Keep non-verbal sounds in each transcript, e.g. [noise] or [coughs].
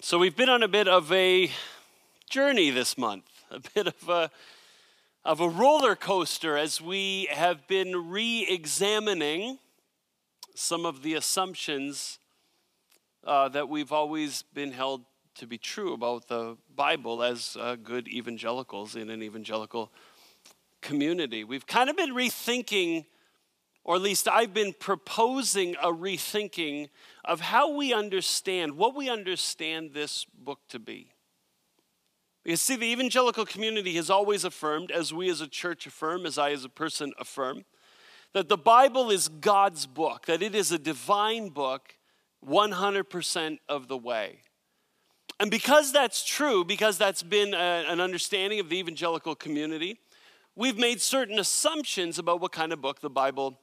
So we've been on a bit of a journey this month, [laughs] a bit of a, of a roller coaster as we have been re examining some of the assumptions uh, that we've always been held to be true about the Bible as uh, good evangelicals in an evangelical community. We've kind of been rethinking or at least I've been proposing a rethinking of how we understand, what we understand this book to be. Because, see, the evangelical community has always affirmed, as we as a church affirm, as I as a person affirm, that the Bible is God's book, that it is a divine book 100% of the way. And because that's true, because that's been a, an understanding of the evangelical community, we've made certain assumptions about what kind of book the Bible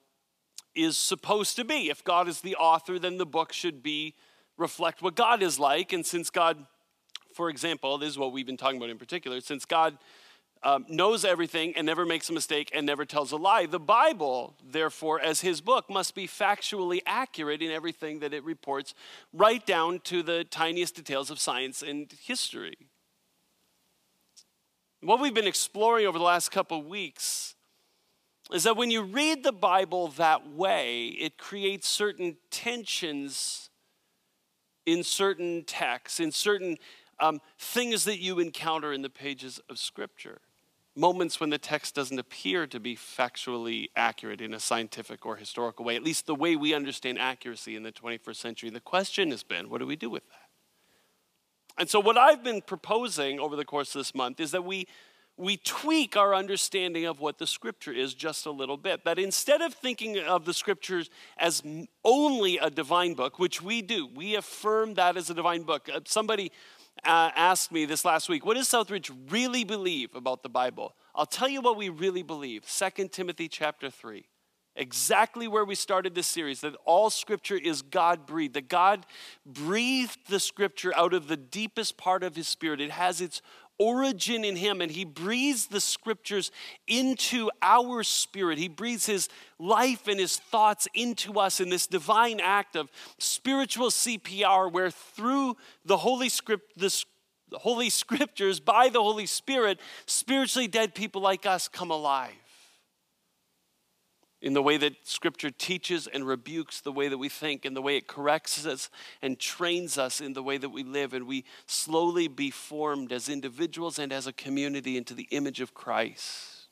is supposed to be. If God is the author, then the book should be reflect what God is like. And since God, for example, this is what we've been talking about in particular, since God um, knows everything and never makes a mistake and never tells a lie, the Bible, therefore, as his book, must be factually accurate in everything that it reports, right down to the tiniest details of science and history. What we've been exploring over the last couple weeks is that when you read the Bible that way, it creates certain tensions in certain texts, in certain um, things that you encounter in the pages of Scripture. Moments when the text doesn't appear to be factually accurate in a scientific or historical way, at least the way we understand accuracy in the 21st century. The question has been what do we do with that? And so, what I've been proposing over the course of this month is that we we tweak our understanding of what the scripture is just a little bit. That instead of thinking of the scriptures as only a divine book, which we do, we affirm that as a divine book. Uh, somebody uh, asked me this last week, what does Southridge really believe about the Bible? I'll tell you what we really believe. 2 Timothy chapter 3 exactly where we started this series that all scripture is God breathed, that God breathed the scripture out of the deepest part of his spirit. It has its origin in him and he breathes the scriptures into our spirit he breathes his life and his thoughts into us in this divine act of spiritual cpr where through the holy script the holy scriptures by the holy spirit spiritually dead people like us come alive in the way that Scripture teaches and rebukes the way that we think, in the way it corrects us and trains us in the way that we live, and we slowly be formed as individuals and as a community into the image of Christ,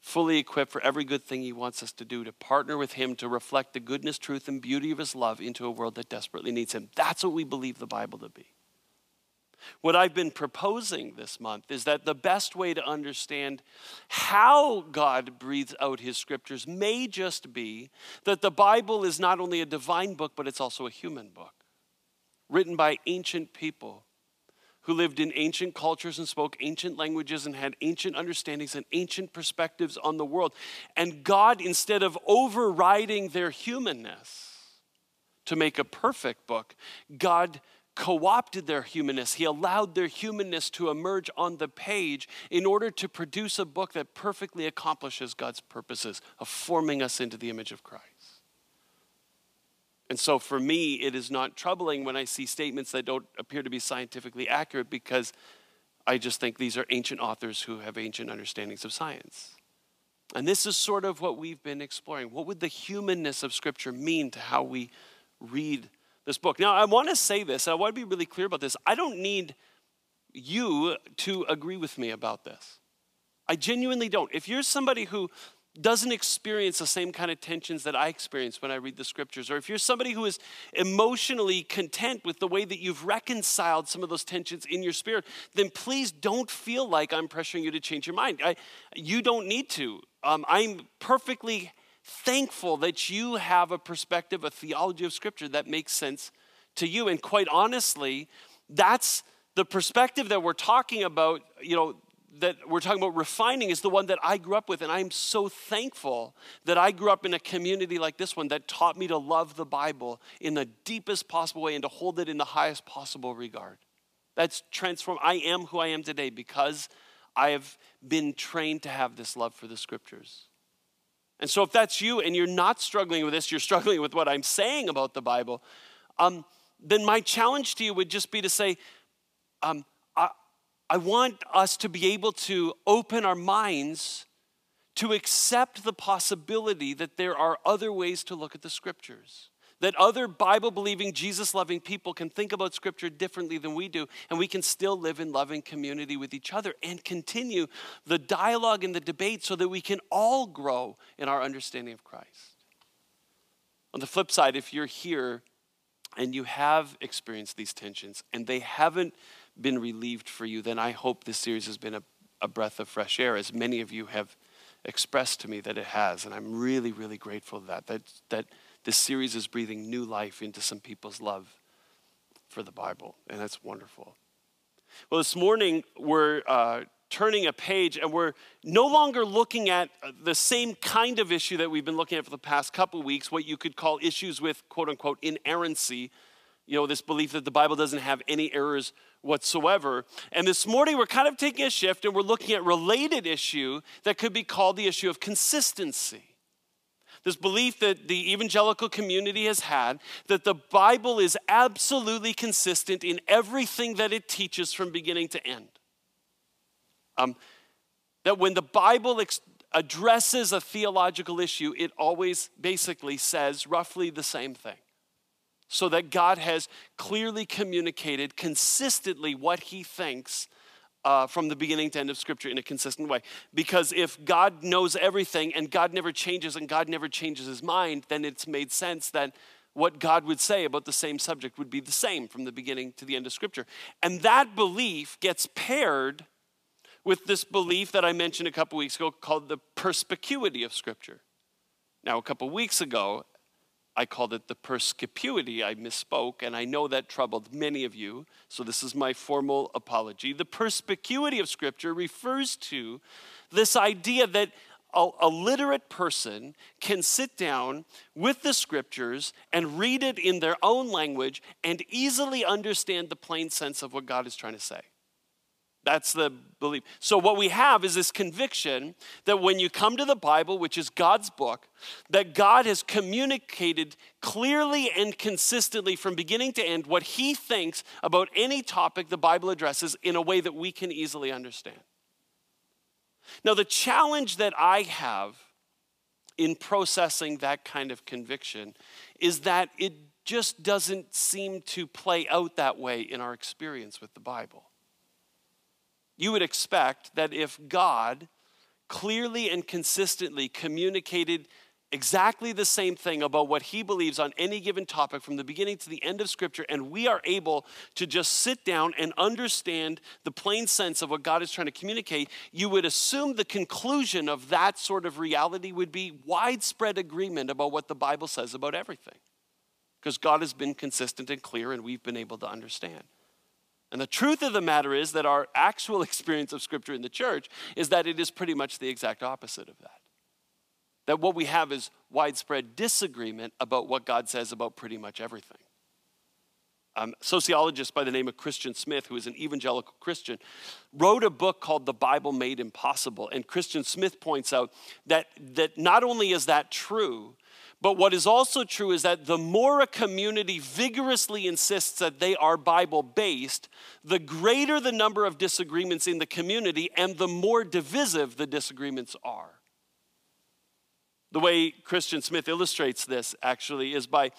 fully equipped for every good thing He wants us to do, to partner with Him to reflect the goodness, truth, and beauty of His love into a world that desperately needs Him. That's what we believe the Bible to be. What I've been proposing this month is that the best way to understand how God breathes out his scriptures may just be that the Bible is not only a divine book, but it's also a human book, written by ancient people who lived in ancient cultures and spoke ancient languages and had ancient understandings and ancient perspectives on the world. And God, instead of overriding their humanness to make a perfect book, God co opted their humanness. He allowed their humanness to emerge on the page in order to produce a book that perfectly accomplishes God's purposes of forming us into the image of Christ. And so for me, it is not troubling when I see statements that don't appear to be scientifically accurate because I just think these are ancient authors who have ancient understandings of science. And this is sort of what we've been exploring. What would the humanness of Scripture mean to how we read this book. Now, I want to say this, I want to be really clear about this. I don't need you to agree with me about this. I genuinely don't. If you're somebody who doesn't experience the same kind of tensions that I experience when I read the scriptures, or if you're somebody who is emotionally content with the way that you've reconciled some of those tensions in your spirit, then please don't feel like I'm pressuring you to change your mind. I, you don't need to. Um, I'm perfectly thankful that you have a perspective, a theology of Scripture that makes sense to you. And quite honestly, that's the perspective that we're talking about, you know, that we're talking about refining is the one that I grew up with. And I'm so thankful that I grew up in a community like this one that taught me to love the Bible in the deepest possible way and to hold it in the highest possible regard. That's transformed. I am who I am today because I have been trained to have this love for the scriptures. And so, if that's you and you're not struggling with this, you're struggling with what I'm saying about the Bible, um, then my challenge to you would just be to say, um, I, I want us to be able to open our minds to accept the possibility that there are other ways to look at the scriptures. That other Bible believing, Jesus loving people can think about Scripture differently than we do, and we can still live in loving community with each other and continue the dialogue and the debate so that we can all grow in our understanding of Christ. On the flip side, if you're here and you have experienced these tensions and they haven't been relieved for you, then I hope this series has been a, a breath of fresh air, as many of you have expressed to me that it has. And I'm really, really grateful that, that, that this series is breathing new life into some people's love for the Bible. And that's wonderful. Well, this morning we're uh, turning a page and we're no longer looking at the same kind of issue that we've been looking at for the past couple weeks, what you could call issues with quote unquote inerrancy. You know, this belief that the Bible doesn't have any errors whatsoever. And this morning we're kind of taking a shift and we're looking at related issue that could be called the issue of consistency. This belief that the evangelical community has had that the Bible is absolutely consistent in everything that it teaches from beginning to end. Um, that when the Bible ex- addresses a theological issue, it always basically says roughly the same thing so that God has clearly communicated consistently what he thinks uh, from the beginning to end of Scripture in a consistent way. Because if God knows everything and God never changes and God never changes his mind, then it's made sense that what God would say about the same subject would be the same from the beginning to the end of Scripture. And that belief gets paired with this belief that I mentioned a couple weeks ago called the perspicuity of Scripture. Now, a couple weeks ago, I called it the perspicuity. I misspoke, and I know that troubled many of you, so this is my formal apology. The perspicuity of Scripture refers to this idea that a, a, literate person can sit down with the Scriptures and read it in their own language and easily understand the plain sense of what God is trying to say. That's the belief. So, what we have is this conviction that when you come to the Bible, which is God's book, that God has communicated clearly and consistently from beginning to end what He thinks about any topic the Bible addresses in a way that we can easily understand. Now, the challenge that I have in processing that kind of conviction is that it just doesn't seem to play out that way in our experience with the Bible you would expect that if God clearly and consistently communicated exactly the same thing about what he believes on any given topic from the beginning to the end of Scripture, and we are able to just sit down and understand the plain sense of what God is trying to communicate, you would assume the conclusion of that sort of reality would be widespread agreement about what the Bible says about everything. Because God has been consistent and clear, and we've been able to understand. And the truth of the matter is that our actual [laughs] experience of Scripture in the church is that it is pretty much the exact opposite of that. That what we have is widespread disagreement about what God says about pretty much everything. Um, a sociologist by the name of Christian Smith, who is an evangelical Christian, wrote a book called The Bible Made Impossible. And Christian Smith points out that, that not only is that true, but what is also true is that the more a community vigorously insists that they are Bible based, the greater the number of disagreements in the community and the more divisive the disagreements are. The way Christian Smith illustrates this actually is by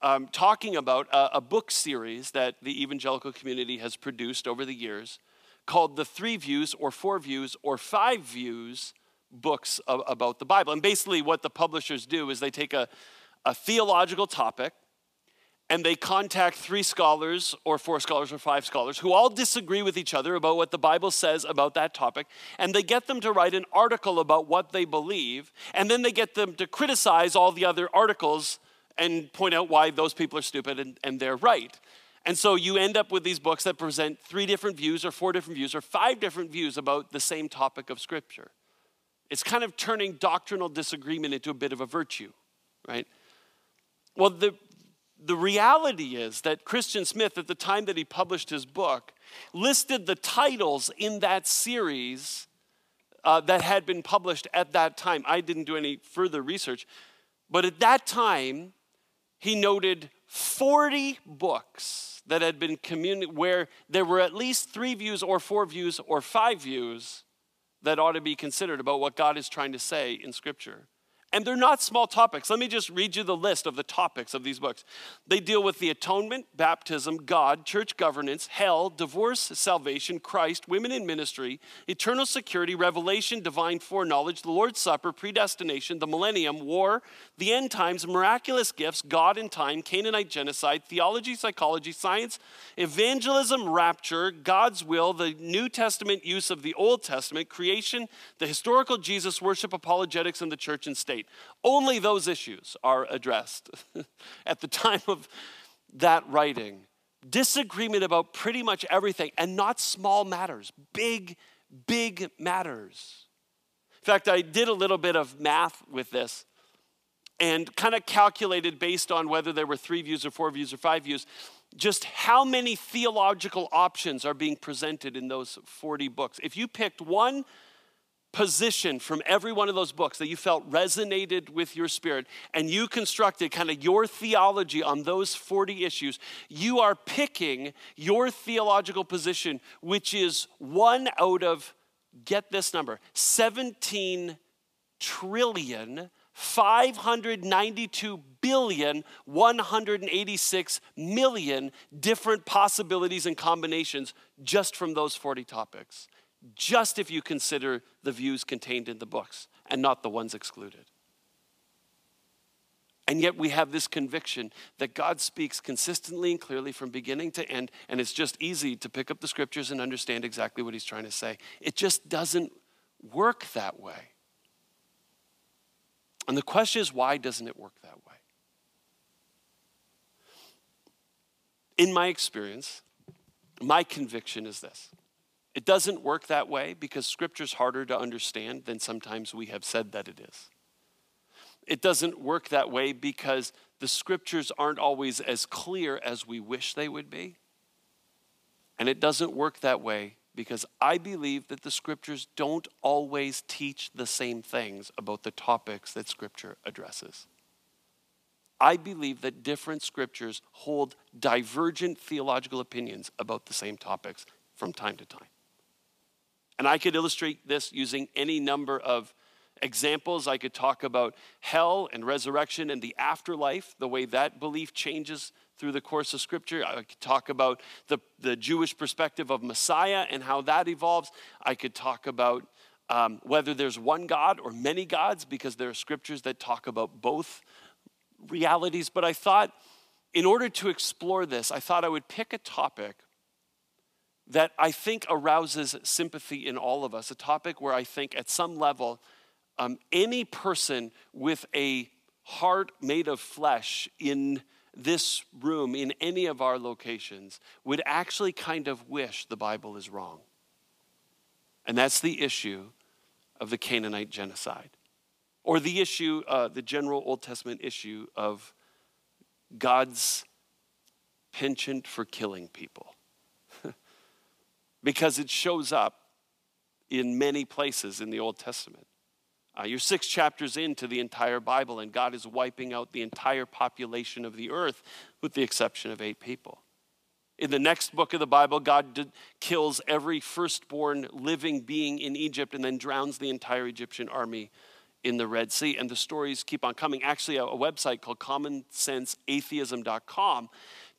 um, talking about a, a book series that the evangelical community has produced over the years called The Three Views, or Four Views, or Five Views books of, about the Bible. And basically, what the publishers do is they take a, a theological topic and they contact three scholars or four scholars or five scholars who all disagree with each other about what the Bible says about that topic, and they get them to write an article about what they believe, and then they get them to criticize all the other articles and point out why those people are stupid and, and they're right. And so you end up with these books that present three different views, or four different views, or five different views about the same topic of Scripture. It's kind of turning doctrinal disagreement into a bit of a virtue, right? Well, the, the reality is that Christian Smith, at the time that he published his book, listed the titles in that series uh, that had been published at that time. I didn't do any further research, but at that time, he noted 40 books that had been communicated where there were at least three views or four views or five views that ought to be considered about what God is trying to say in Scripture. And they're not small topics. Let me just read you the list of the topics of these books. They deal with the atonement, baptism, God, church governance, hell, divorce, salvation, Christ, women in ministry, eternal security, revelation, divine foreknowledge, the Lord's Supper, predestination, the millennium, war, the end times, miraculous gifts, God and time, Canaanite genocide, theology, psychology, science, evangelism, rapture, God's will, the New Testament use of the Old Testament, creation, the historical Jesus worship, apologetics, and the church and state. Only those issues are addressed [laughs] at the time of that writing. Disagreement about pretty much everything, and not small matters, big, big matters. In fact, I did a little bit of math with this and kind of calculated based on whether there were three views or four views or five views, just how many theological options are being presented in those 40 books. If you picked one position from every one of those books that you felt resonated with your spirit and you constructed kind of your theology on those 40 issues, you are picking your theological position, which is one out of, get this number, 17 trillion. 592 billion 186 million different possibilities and combinations just from those 40 topics just if you consider the views contained in the books and not the ones excluded. And yet we have this conviction that God speaks consistently and clearly from beginning to end, and it's just easy to pick up the scriptures and understand exactly what he's trying to say. It just doesn't work that way. And the question is, why doesn't it work that way? In my experience, my conviction is this it doesn't work that way because scripture's harder to understand than sometimes we have said that it is. It doesn't work that way because the scriptures aren't always as clear as we wish they would be. And it doesn't work that way because I believe that the scriptures don't always teach the same things about the topics that scripture addresses. I believe that different scriptures hold divergent theological opinions about the same topics from time to time. And I could illustrate this using any number of examples. I could talk about hell and resurrection and the afterlife, the way that belief changes through the course of Scripture. I could talk about the, the Jewish perspective of Messiah and how that evolves. I could talk about um, whether there's one God or many gods, because there are scriptures that talk about both realities. But I thought, in order to explore this, I thought I would pick a topic that I think arouses sympathy in all of us, a topic where I think at some level, um, any person with a heart made of flesh in this room, in any of our locations, would actually kind of wish the Bible is wrong. And that's the issue of the Canaanite genocide, or the issue, uh, the general Old Testament issue of God's penchant for killing people because it shows up in many places in the Old Testament. Uh, you're six chapters into the entire Bible, and God is wiping out the entire population of the earth with the exception of eight people. In the next book of the Bible, God did, kills every firstborn living being in Egypt and then drowns the entire Egyptian army in the Red Sea. And the stories keep on coming. Actually, a, a website called commonsenseatheism.com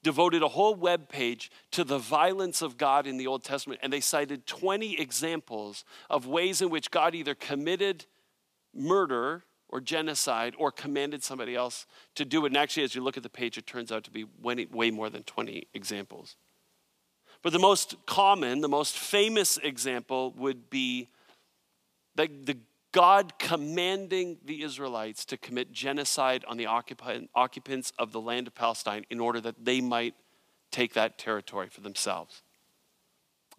devoted a whole web page to the violence of God in the Old Testament, and they cited 20 examples of ways in which God either committed murder or genocide or commanded somebody else to do it. And actually, as you look at the page, it turns out to be way more than 20 examples. But the most common, the most famous example would be the, the God commanding the Israelites to commit genocide on the occupants of the land of Palestine in order that they might take that territory for themselves.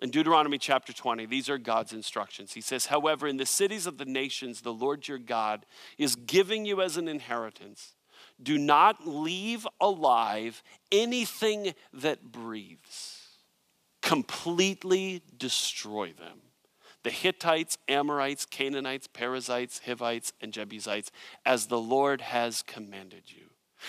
In Deuteronomy chapter 20, these are God's instructions. He says, However, in the cities of the nations, the Lord your God is giving you as an inheritance. Do not leave alive anything that breathes, completely destroy them the Hittites, Amorites, Canaanites, Perizzites, Hivites, and Jebusites, as the Lord has commanded you.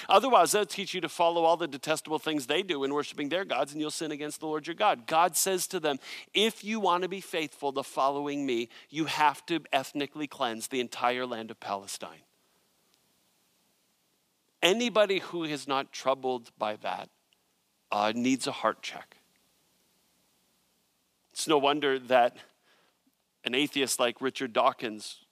Otherwise, they'll teach you to follow all the detestable things they do in worshiping their gods, and you'll sin against the Lord your God. God says to them, if you want to be faithful to following me, you have to ethnically cleanse the entire land of Palestine. Anybody who is not troubled by that uh, needs a heart check. It's no wonder that an atheist like Richard Dawkins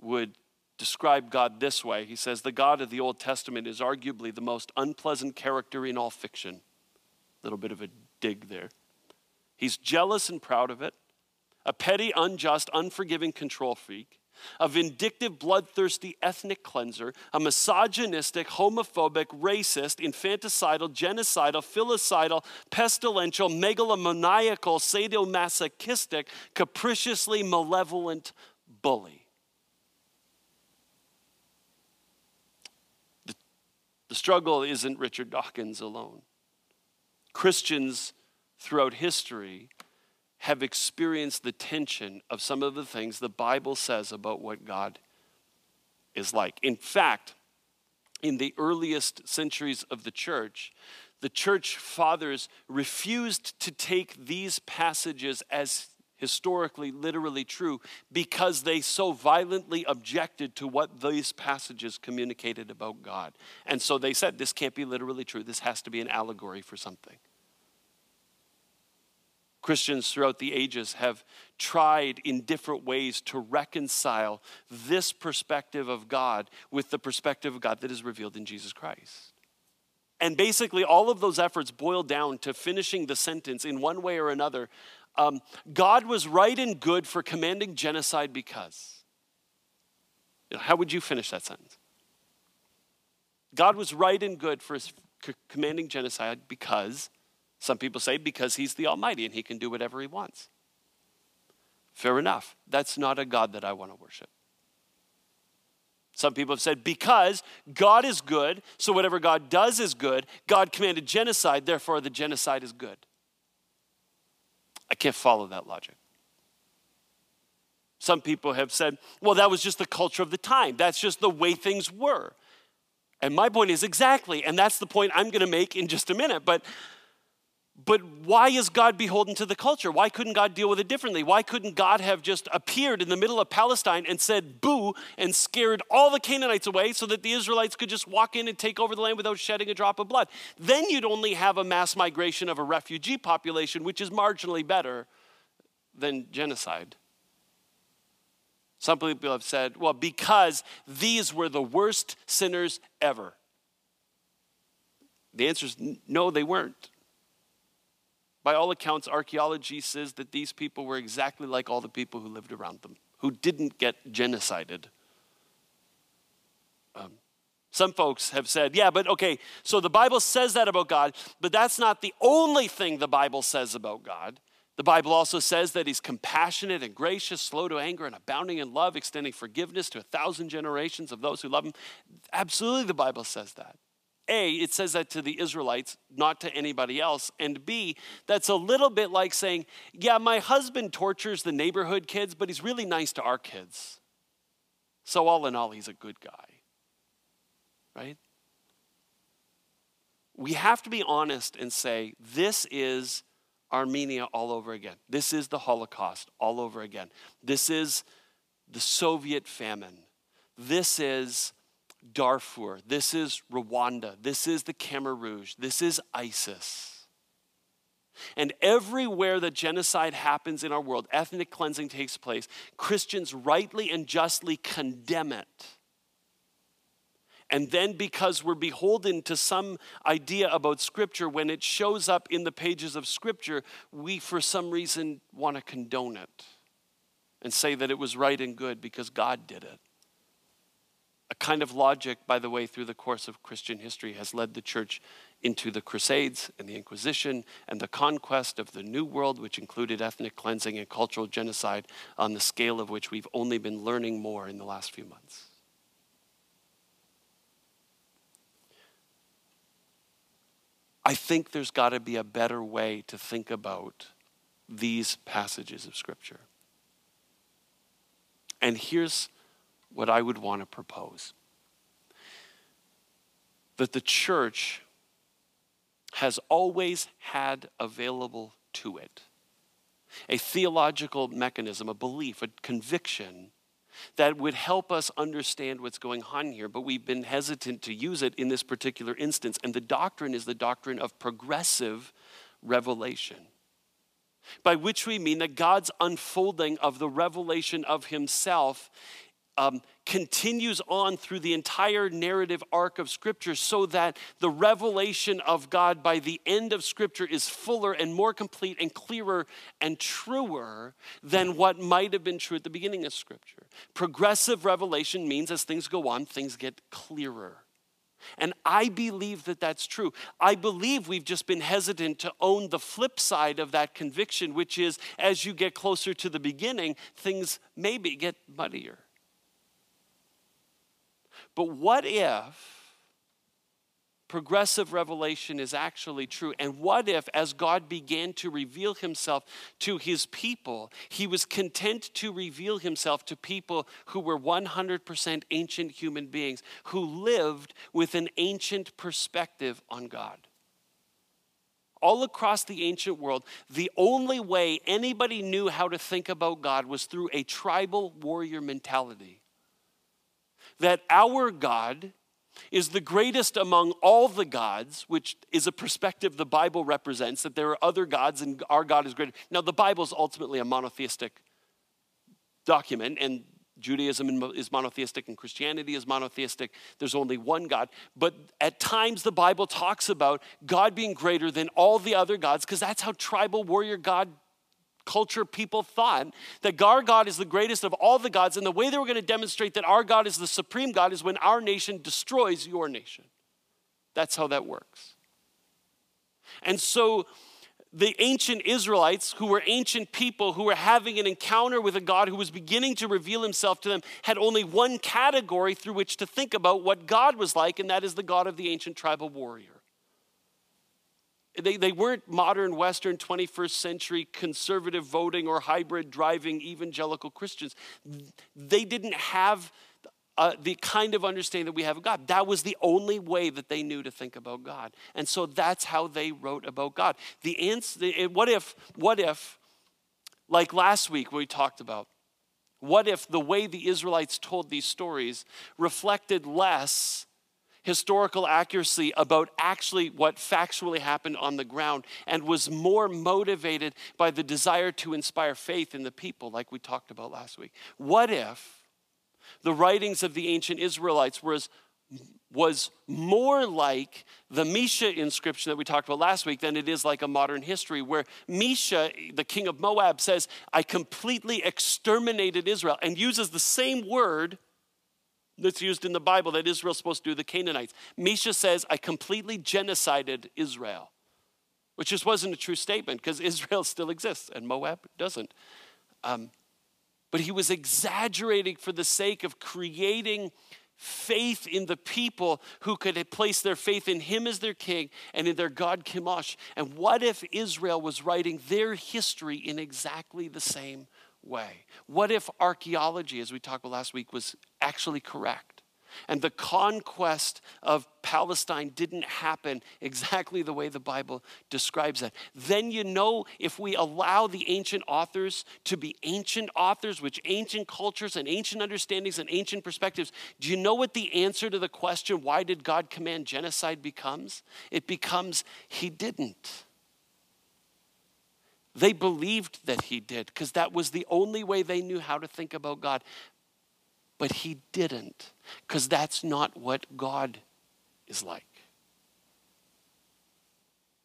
would describe God this way. He says, The God of the Old Testament is arguably the most unpleasant character in all fiction. A little bit of a dig there. He's jealous and proud of it, a petty, unjust, unforgiving control freak, a vindictive, bloodthirsty ethnic cleanser, a misogynistic, homophobic, racist, infanticidal, genocidal, filicidal, pestilential, megalomaniacal, sadomasochistic, capriciously malevolent bully. The struggle isn't Richard Dawkins alone. Christians throughout history have experienced the tension of some of the things the Bible says about what God is like. In fact, in the earliest centuries of the church, the church fathers refused to take these passages as historically, literally true because they so violently objected to what these passages communicated about God. And so they said, this can't be literally true. This has to be an allegory for something. Christians throughout the ages have tried in different ways to reconcile this perspective of God with the perspective of God that is revealed in Jesus Christ. And basically, all of those efforts boil down to finishing the sentence in one way or another um, God was right and good for commanding genocide because. You know, how would you finish that sentence? God was right and good for commanding genocide because, some people say, because he's the Almighty and he can do whatever he wants. Fair enough. That's not a God that I want to worship. Some people have said, because God is good, so whatever God does is good, God commanded genocide, therefore the genocide is good. I can't follow that logic. Some people have said, well, that was just the culture of the time. That's just the way things were. And my point is exactly, and that's the point I'm going to make in just a minute. But but why is God beholden to the culture? Why couldn't God deal with it differently? Why couldn't God have just appeared in the middle of Palestine and said boo and scared all the Canaanites away so that the Israelites could just walk in and take over the land without shedding a drop of blood? Then you'd only have a mass migration of a refugee population, which is marginally better than genocide. Some people have said, well, because these were the worst sinners ever. The answer is no, they weren't. By all accounts, archaeology says that these people were exactly like all the people who lived around them, who didn't get genocided. Um, some folks have said, yeah, but okay, so the Bible says that about God, but that's not the only thing the Bible says about God. The Bible also says that he's compassionate and gracious, slow to anger, and abounding in love, extending forgiveness to a thousand generations of those who love him. Absolutely, the Bible says that. A, it says that to the Israelites, not to anybody else. And B, that's a little bit like saying, yeah, my husband tortures the neighborhood kids, but he's really nice to our kids. So, all in all, he's a good guy. Right? We have to be honest and say, this is Armenia all over again. This is the Holocaust all over again. This is the Soviet famine. This is Darfur. This is Rwanda. This is the Khmer Rouge. This is ISIS. And everywhere that genocide happens in our world, ethnic cleansing takes place, Christians rightly and justly condemn it. And then, because we're beholden to some idea about Scripture, when it shows up in the pages of Scripture, we, for some reason, want to condone it and say that it was right and good because God did it a kind of logic, by the way, through the course of Christian history has led the church into the Crusades and the Inquisition and the conquest of the New World, which included ethnic cleansing and cultural genocide, on the scale of which we've only been learning more in the last few months. I think there's got to be a better way to think about these passages of Scripture. And here's what I would want to propose. that the church has always had available to it a theological mechanism, a belief, a conviction that would help us understand what's going on here, but we've been hesitant to use it in this particular instance. And the doctrine is the doctrine of progressive revelation, by which we mean that God's unfolding of the revelation of Himself um, continues on through the entire narrative arc of Scripture so that the revelation of God by the end of Scripture is fuller and more complete and clearer and truer than what might have been true at the beginning of Scripture. Progressive revelation means as things go on, things get clearer. And I believe that that's true. I believe we've just been hesitant to own the flip side of that conviction, which is as you get closer to the beginning, things maybe get muddier. But what if progressive revelation is actually true? And what if, as God began to reveal himself to his people, he was content to reveal himself to people who were 100% ancient human beings, who lived with an ancient perspective on God? all across the ancient world, the only way anybody knew how to think about God was through a tribal warrior mentality that our God is the greatest among all the gods, which is a perspective the Bible represents, that there are other gods and our God is greater. Now, the Bible is ultimately a monotheistic document, and Judaism is monotheistic and Christianity is monotheistic. There's only one God. But at times the Bible talks about God being greater than all the other gods because that's how tribal warrior God culture people thought that our God is the greatest of all the gods, and the way they were going to demonstrate that our God is the supreme God is when our nation destroys your nation. That's how that works. And so the ancient Israelites, who were ancient people who were having an encounter with a God who was beginning to reveal himself to them, had only one category through which to think about what God was like, and that is the God of the ancient tribal warrior. They, they weren't modern Western 21st century conservative voting or hybrid driving evangelical Christians. They didn't have uh, the kind of understanding that we have of God. That was the only way that they knew to think about God. And so that's how they wrote about God. The answer, what if, what if, like last week we talked about, what if the way the Israelites told these stories reflected less historical accuracy about actually what factually happened on the ground and was more motivated by the desire to inspire faith in the people, like we talked about last week. What if the writings of the ancient Israelites was, was more like the Mesha inscription that we talked about last week than it is like a modern history, where Mesha, the king of Moab, says, I completely exterminated Israel, and uses the same word that's used in the Bible that Israel's supposed to do the Canaanites. Mesha says, I completely genocided Israel, which just wasn't a true statement because [laughs] Israel still exists and Moab doesn't. Um, but he was exaggerating for the sake of creating faith in the people who could place their faith in him as their king and in their God Chemosh. And what if Israel was writing their history in exactly the same way? What if archaeology, as we talked about last week, was actually correct? And the conquest of Palestine didn't happen [laughs] exactly the way the Bible describes it. Then you know if we allow the ancient authors to be ancient authors with ancient cultures and ancient understandings and ancient perspectives, do you know what the answer to the question, why did God command genocide, becomes? It becomes, He didn't. They believed that he did because that was the only way they knew how to think about God. But he didn't because that's not what God is like.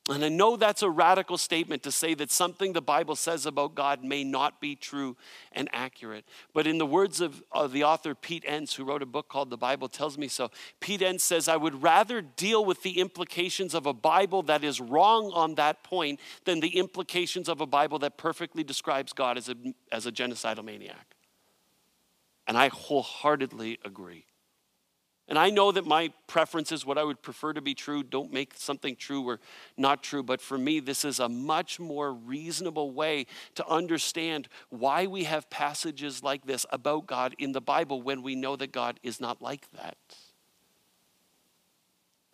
And I know that's a radical statement to say that something the Bible says about God may not be true and accurate. But in the words of, of, the author Pete Enns, who wrote a book called The Bible Tells Me So, Pete Enns says, I would rather deal with the implications of a Bible that is wrong on that point than the implications of a Bible that perfectly describes God as a, as a genocidal maniac. And I wholeheartedly agree. And I know that my preferences, what I would prefer to be true, don't make something true or not true. But for me, this is a much more reasonable way to understand why we have passages like this about God in the Bible when we know that God is not like that.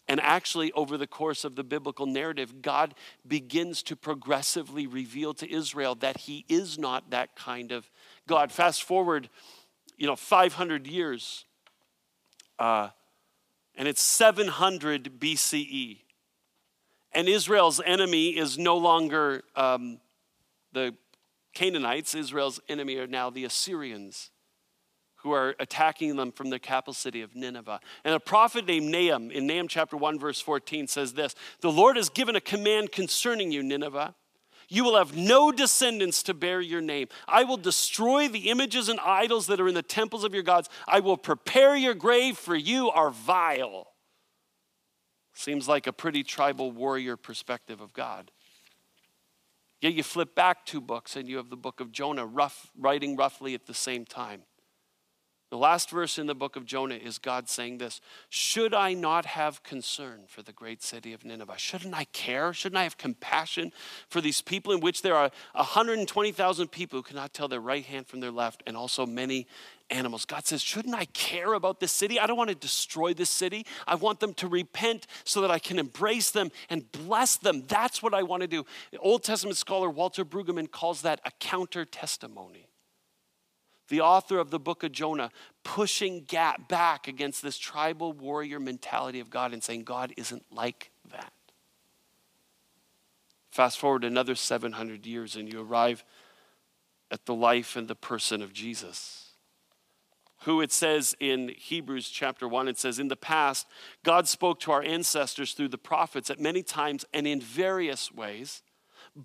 And actually, over the course of the biblical narrative, God begins to progressively reveal to Israel that He is not that kind of God. Fast forward, you know, 500 years, uh, and it's 700 BCE. And Israel's enemy is no longer um, the Canaanites. Israel's enemy are now the Assyrians who are attacking them from the capital city of Nineveh. And a prophet named Nahum, in Nahum chapter 1, verse 14, says this The Lord has given a command concerning you, Nineveh. You will have no descendants to bear your name. I will destroy the images and idols that are in the temples of your gods. I will prepare your grave, for you are vile. Seems like a pretty tribal warrior perspective of God. Yet you flip back two books and you have the book of Jonah rough, writing roughly at the same time. The last verse in the book of Jonah is God saying this Should I not have concern for the great city of Nineveh? Shouldn't I care? Shouldn't I have compassion for these people in which there are 120,000 people who cannot tell their right hand from their left, and also many animals? God says, Shouldn't I care about this city? I don't want to destroy this city. I want them to repent so that I can embrace them and bless them. That's what I want to do. Old Testament scholar Walter Brueggemann calls that a counter testimony the author of the book of Jonah, pushing gap back against this tribal warrior mentality of God and saying, God isn't like that. Fast forward another 700 years, and you arrive at the life and the person of Jesus. Who it says in Hebrews chapter 1, it says, In the past, God spoke to our ancestors through the prophets at many times and in various ways.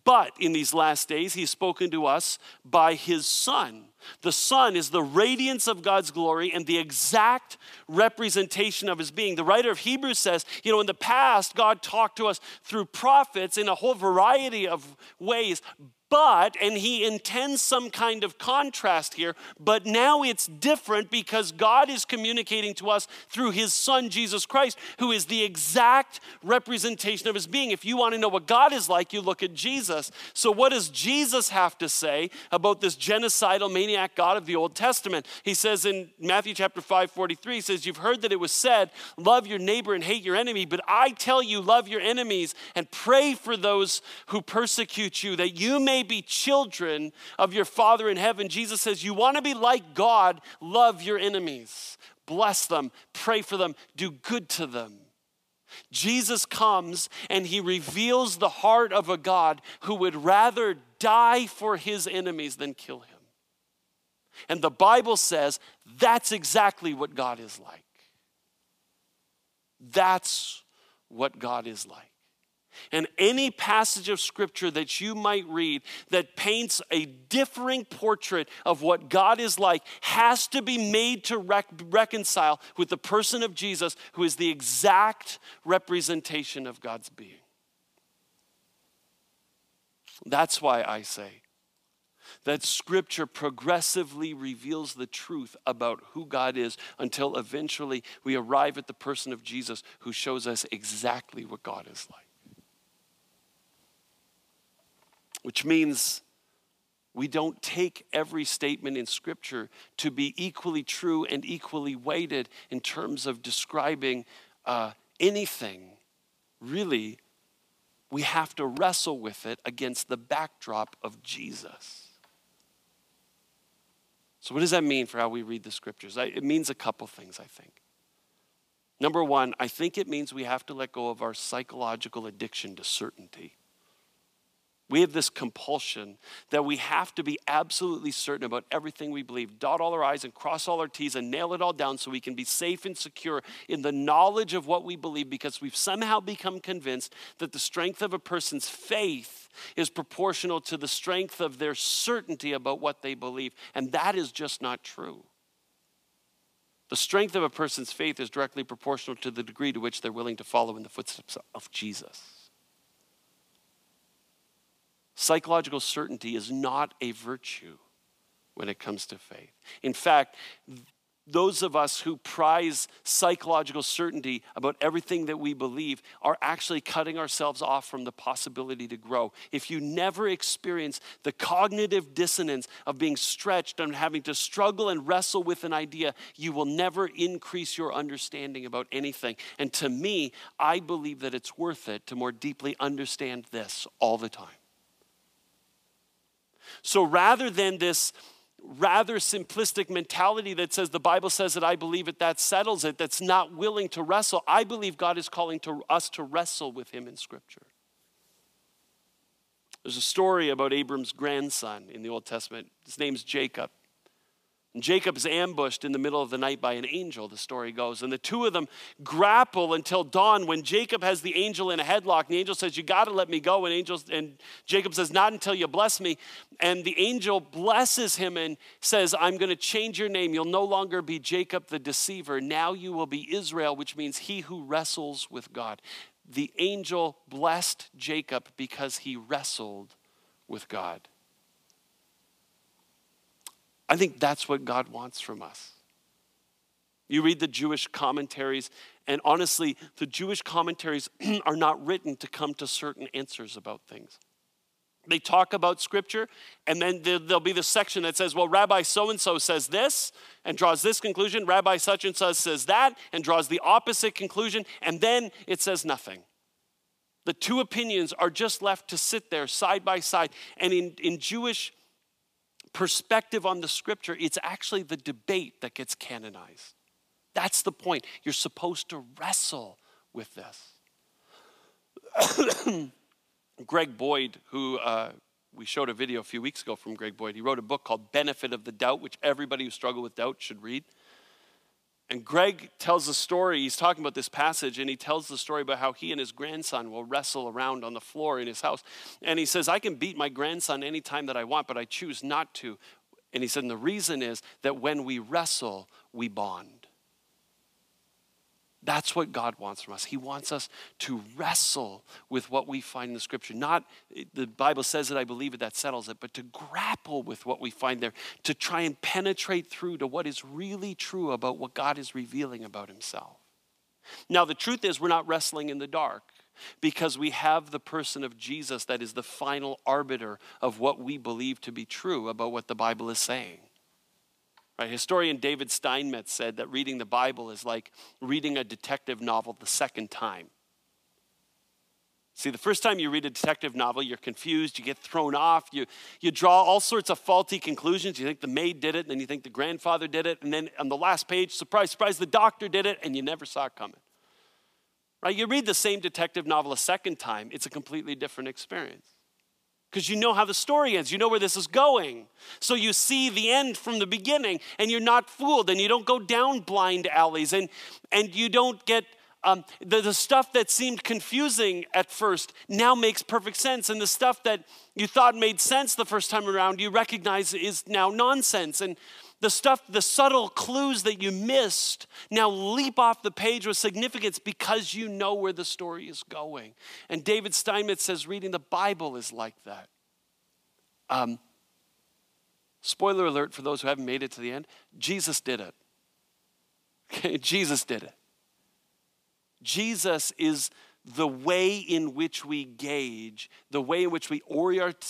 But in these last days, he's spoken to us by his Son. The Son is the radiance of God's glory and the exact representation of his being. The writer of Hebrews says, you know, in the past, God talked to us through prophets in a whole variety of ways, but, and he intends some kind of contrast here, but now it's different because God is communicating to us through his son, Jesus Christ, who is the exact representation of his being. If you want to know what God is like, you look at Jesus. So, what does Jesus have to say about this genocidal maniac God of the Old Testament? He says in Matthew chapter 5, 43, he says, You've heard that it was said, Love your neighbor and hate your enemy, but I tell you, love your enemies and pray for those who persecute you, that you may may be children of your Father in heaven. Jesus says, You want to be like God, love your enemies, bless them, pray for them, do good to them. Jesus comes and he reveals the heart of a God who would rather die for his enemies than kill him. And the Bible says that's exactly what God is like. That's what God is like. And any passage of scripture that you might read that paints a differing portrait of what God is like has to be made to rec- reconcile with the person of Jesus, who is the exact representation of God's being. That's why I say that scripture progressively reveals the truth about who God is until eventually we arrive at the person of Jesus who shows us exactly what God is like. Which means we don't take every statement in Scripture to be equally true and equally weighted in terms of describing uh, anything. Really, we have to wrestle with it against the backdrop of Jesus. So, what does that mean for how we read the Scriptures? It means a couple things, I think. Number one, I think it means we have to let go of our psychological addiction to certainty. We have this compulsion that we have to be absolutely certain about everything we believe, dot all our I's and cross all our T's and nail it all down so we can be safe and secure in the knowledge of what we believe because we've somehow become convinced that the strength of a person's faith is proportional to the strength of their certainty about what they believe. And that is just not true. The strength of a person's faith is directly proportional to the degree to which they're willing to follow in the footsteps of Jesus. Psychological certainty is not a virtue when it comes to faith. In fact, those of us who prize psychological certainty about everything that we believe are actually cutting ourselves off from the possibility to grow. If you never experience the cognitive dissonance of being stretched and having to struggle and wrestle with an idea, you will never increase your understanding about anything. And to me, I believe that it's worth it to more deeply understand this all the time. So rather than this rather simplistic mentality that says the Bible says that I believe it, that settles it, that's not willing to wrestle. I believe God is calling to us to wrestle with Him in Scripture. There's a story about Abram's grandson in the Old Testament. His name's Jacob. And Jacob is ambushed in the middle of the night by an angel, the story goes. And the two of them grapple until dawn when Jacob has the angel in a headlock. And the angel says, You got to let me go. And, angel, and Jacob says, Not until you bless me. And the angel blesses him and says, I'm going to change your name. You'll no longer be Jacob the deceiver. Now you will be Israel, which means he who wrestles with God. The angel blessed Jacob because he wrestled with God. I think that's what God wants from us. You read the Jewish commentaries, and honestly, the Jewish commentaries [clears throat] are not written to come to certain answers about things. They talk about scripture, and then there'll be the section that says, Well, Rabbi so and so says this and draws this conclusion. Rabbi such and such says that and draws the opposite conclusion, and then it says nothing. The two opinions are just left to sit there side by side. And in, in Jewish perspective on the scripture, it's actually the debate that gets canonized. That's the point. You're supposed to wrestle with this. [coughs] Greg Boyd, who uh, we showed a video a few weeks ago from Greg Boyd, he wrote a book called Benefit of the Doubt, which everybody who struggles with doubt should read. And Greg tells a story. He's talking about this passage, and he tells the story about how he and his grandson will wrestle around on the floor in his house. And he says, I can beat my grandson anytime that I want, but I choose not to. And he said, and the reason is that when we wrestle, we bond. That's what God wants from us. He wants us to wrestle with what we find in the scripture. Not, the Bible says it, I believe it, that settles it, but to grapple with what we find there, to try and penetrate through to what is really true about what God is revealing about Himself. Now, the truth is, we're not wrestling in the dark because we have the person of Jesus that is the final arbiter of what we believe to be true about what the Bible is saying. Right? Historian David Steinmetz said that reading the Bible is like reading a detective novel the second time. See, the first time you read a detective novel, you're confused, you get thrown off, you, you draw all sorts of faulty conclusions. You think the maid did it, and then you think the grandfather did it, and then on the last page, surprise, surprise, the doctor did it, and you never saw it coming. Right? You read the same detective novel a second time, it's a completely different experience because you know how the story ends. You know where this is going. So you see the end from the beginning and you're not fooled and you don't go down blind alleys and, and you don't get um, the, the stuff that seemed confusing at first now makes perfect sense. And the stuff that you thought made sense the first time around, you recognize is now nonsense. And the stuff, the subtle clues that you missed now leap off the page with significance because you know where the story is going. And David Steinmetz says reading the Bible is like that. Um, spoiler alert for those who haven't made it to the end Jesus did it. [laughs] Okay, Jesus did it. Jesus is the way in which we gauge, the way in which we orient,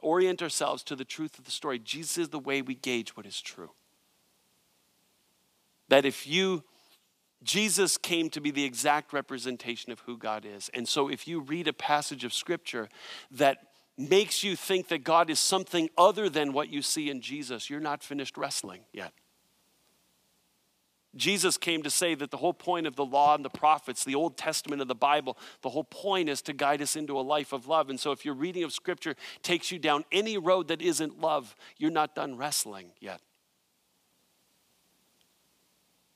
orient ourselves to the truth of the story. Jesus is the way we gauge what is true. That if you, Jesus came to be the exact representation of who God is. And so if you read a passage of scripture that makes you think that God is something other than what you see in Jesus, you're not finished wrestling yet. Jesus came to say that the whole point of the law and the prophets, the Old Testament of the Bible, the whole point is to guide us into a life of love. And so if your reading of Scripture takes you down any road that isn't love, you're not done wrestling yet.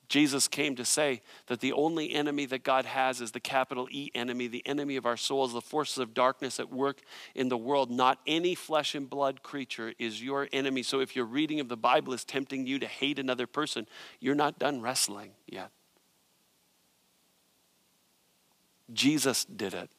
Jesus came to say that the only enemy that God has is the capital E enemy, the enemy of our souls, the forces of darkness at work in the world. Not any flesh and blood creature is your enemy. So if your reading of the Bible is tempting you to hate another person, you're not done wrestling yet. Jesus did it.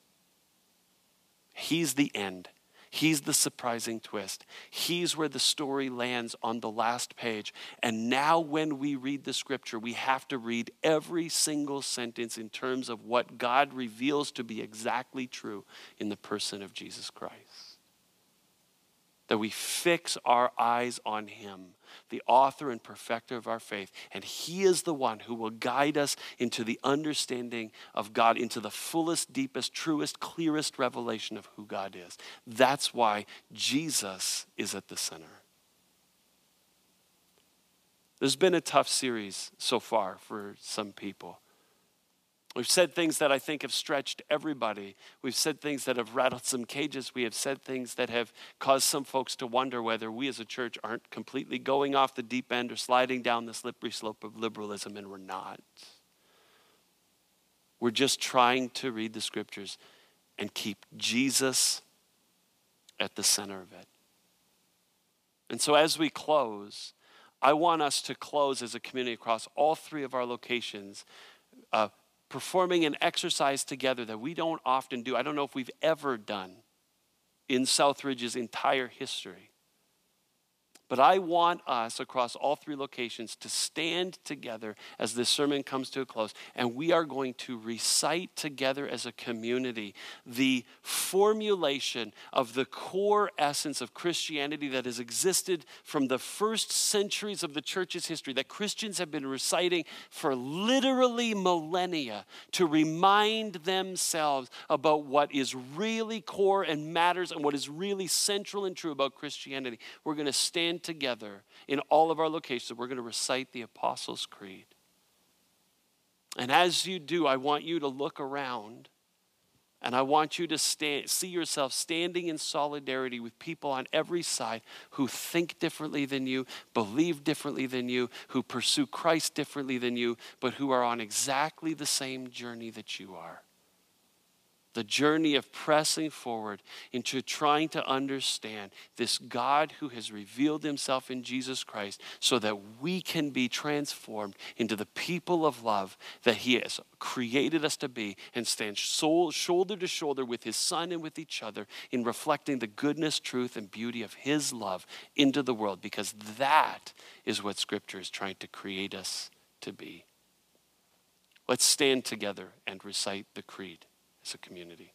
He's the end. He's the surprising twist. He's where the story lands on the last page. And now, when we read the scripture, we have to read every single sentence in terms of what God reveals to be exactly true in the person of Jesus Christ. That we fix our eyes on Him the author and perfecter of our faith. And He is the one who will guide us into the understanding of God, into the fullest, deepest, truest, clearest revelation of who God is. That's why Jesus is at the center. There's been a tough series so far for some people. We've said things that I think have stretched everybody. We've said things that have rattled some cages. We have said things that have caused some folks to wonder whether we as a church aren't completely going off the deep end or sliding down the slippery slope of liberalism, and we're not. We're just trying to read the scriptures and keep Jesus at the center of it. And so as we close, I want us to close as a community across all three of our locations. Uh, performing an exercise together that we don't often do. I don't know if we've ever done in Southridge's entire history. But I want us across all three locations to stand together as this sermon comes to a close, and we are going to recite together as a community the formulation of the core essence of Christianity that has existed from the first centuries of the church's history, that Christians have been reciting for literally millennia to remind themselves about what is really core and matters and what is really central and true about Christianity. We're going to stand together in all of our locations. We're going to recite the Apostles' Creed. And as you do, I want you to look around and I want you to stand, see yourself standing in solidarity with people on every side who think differently than you, believe differently than you, who pursue Christ differently than you, but who are on exactly the same journey that you are the journey of pressing forward into trying to understand this God who has revealed himself in Jesus Christ so that we can be transformed into the people of love that he has created us to be and stand soul, shoulder to shoulder with his son and with each other in reflecting the goodness, truth, and beauty of his love into the world because that is what scripture is trying to create us to be. Let's stand together and recite the creed as a community.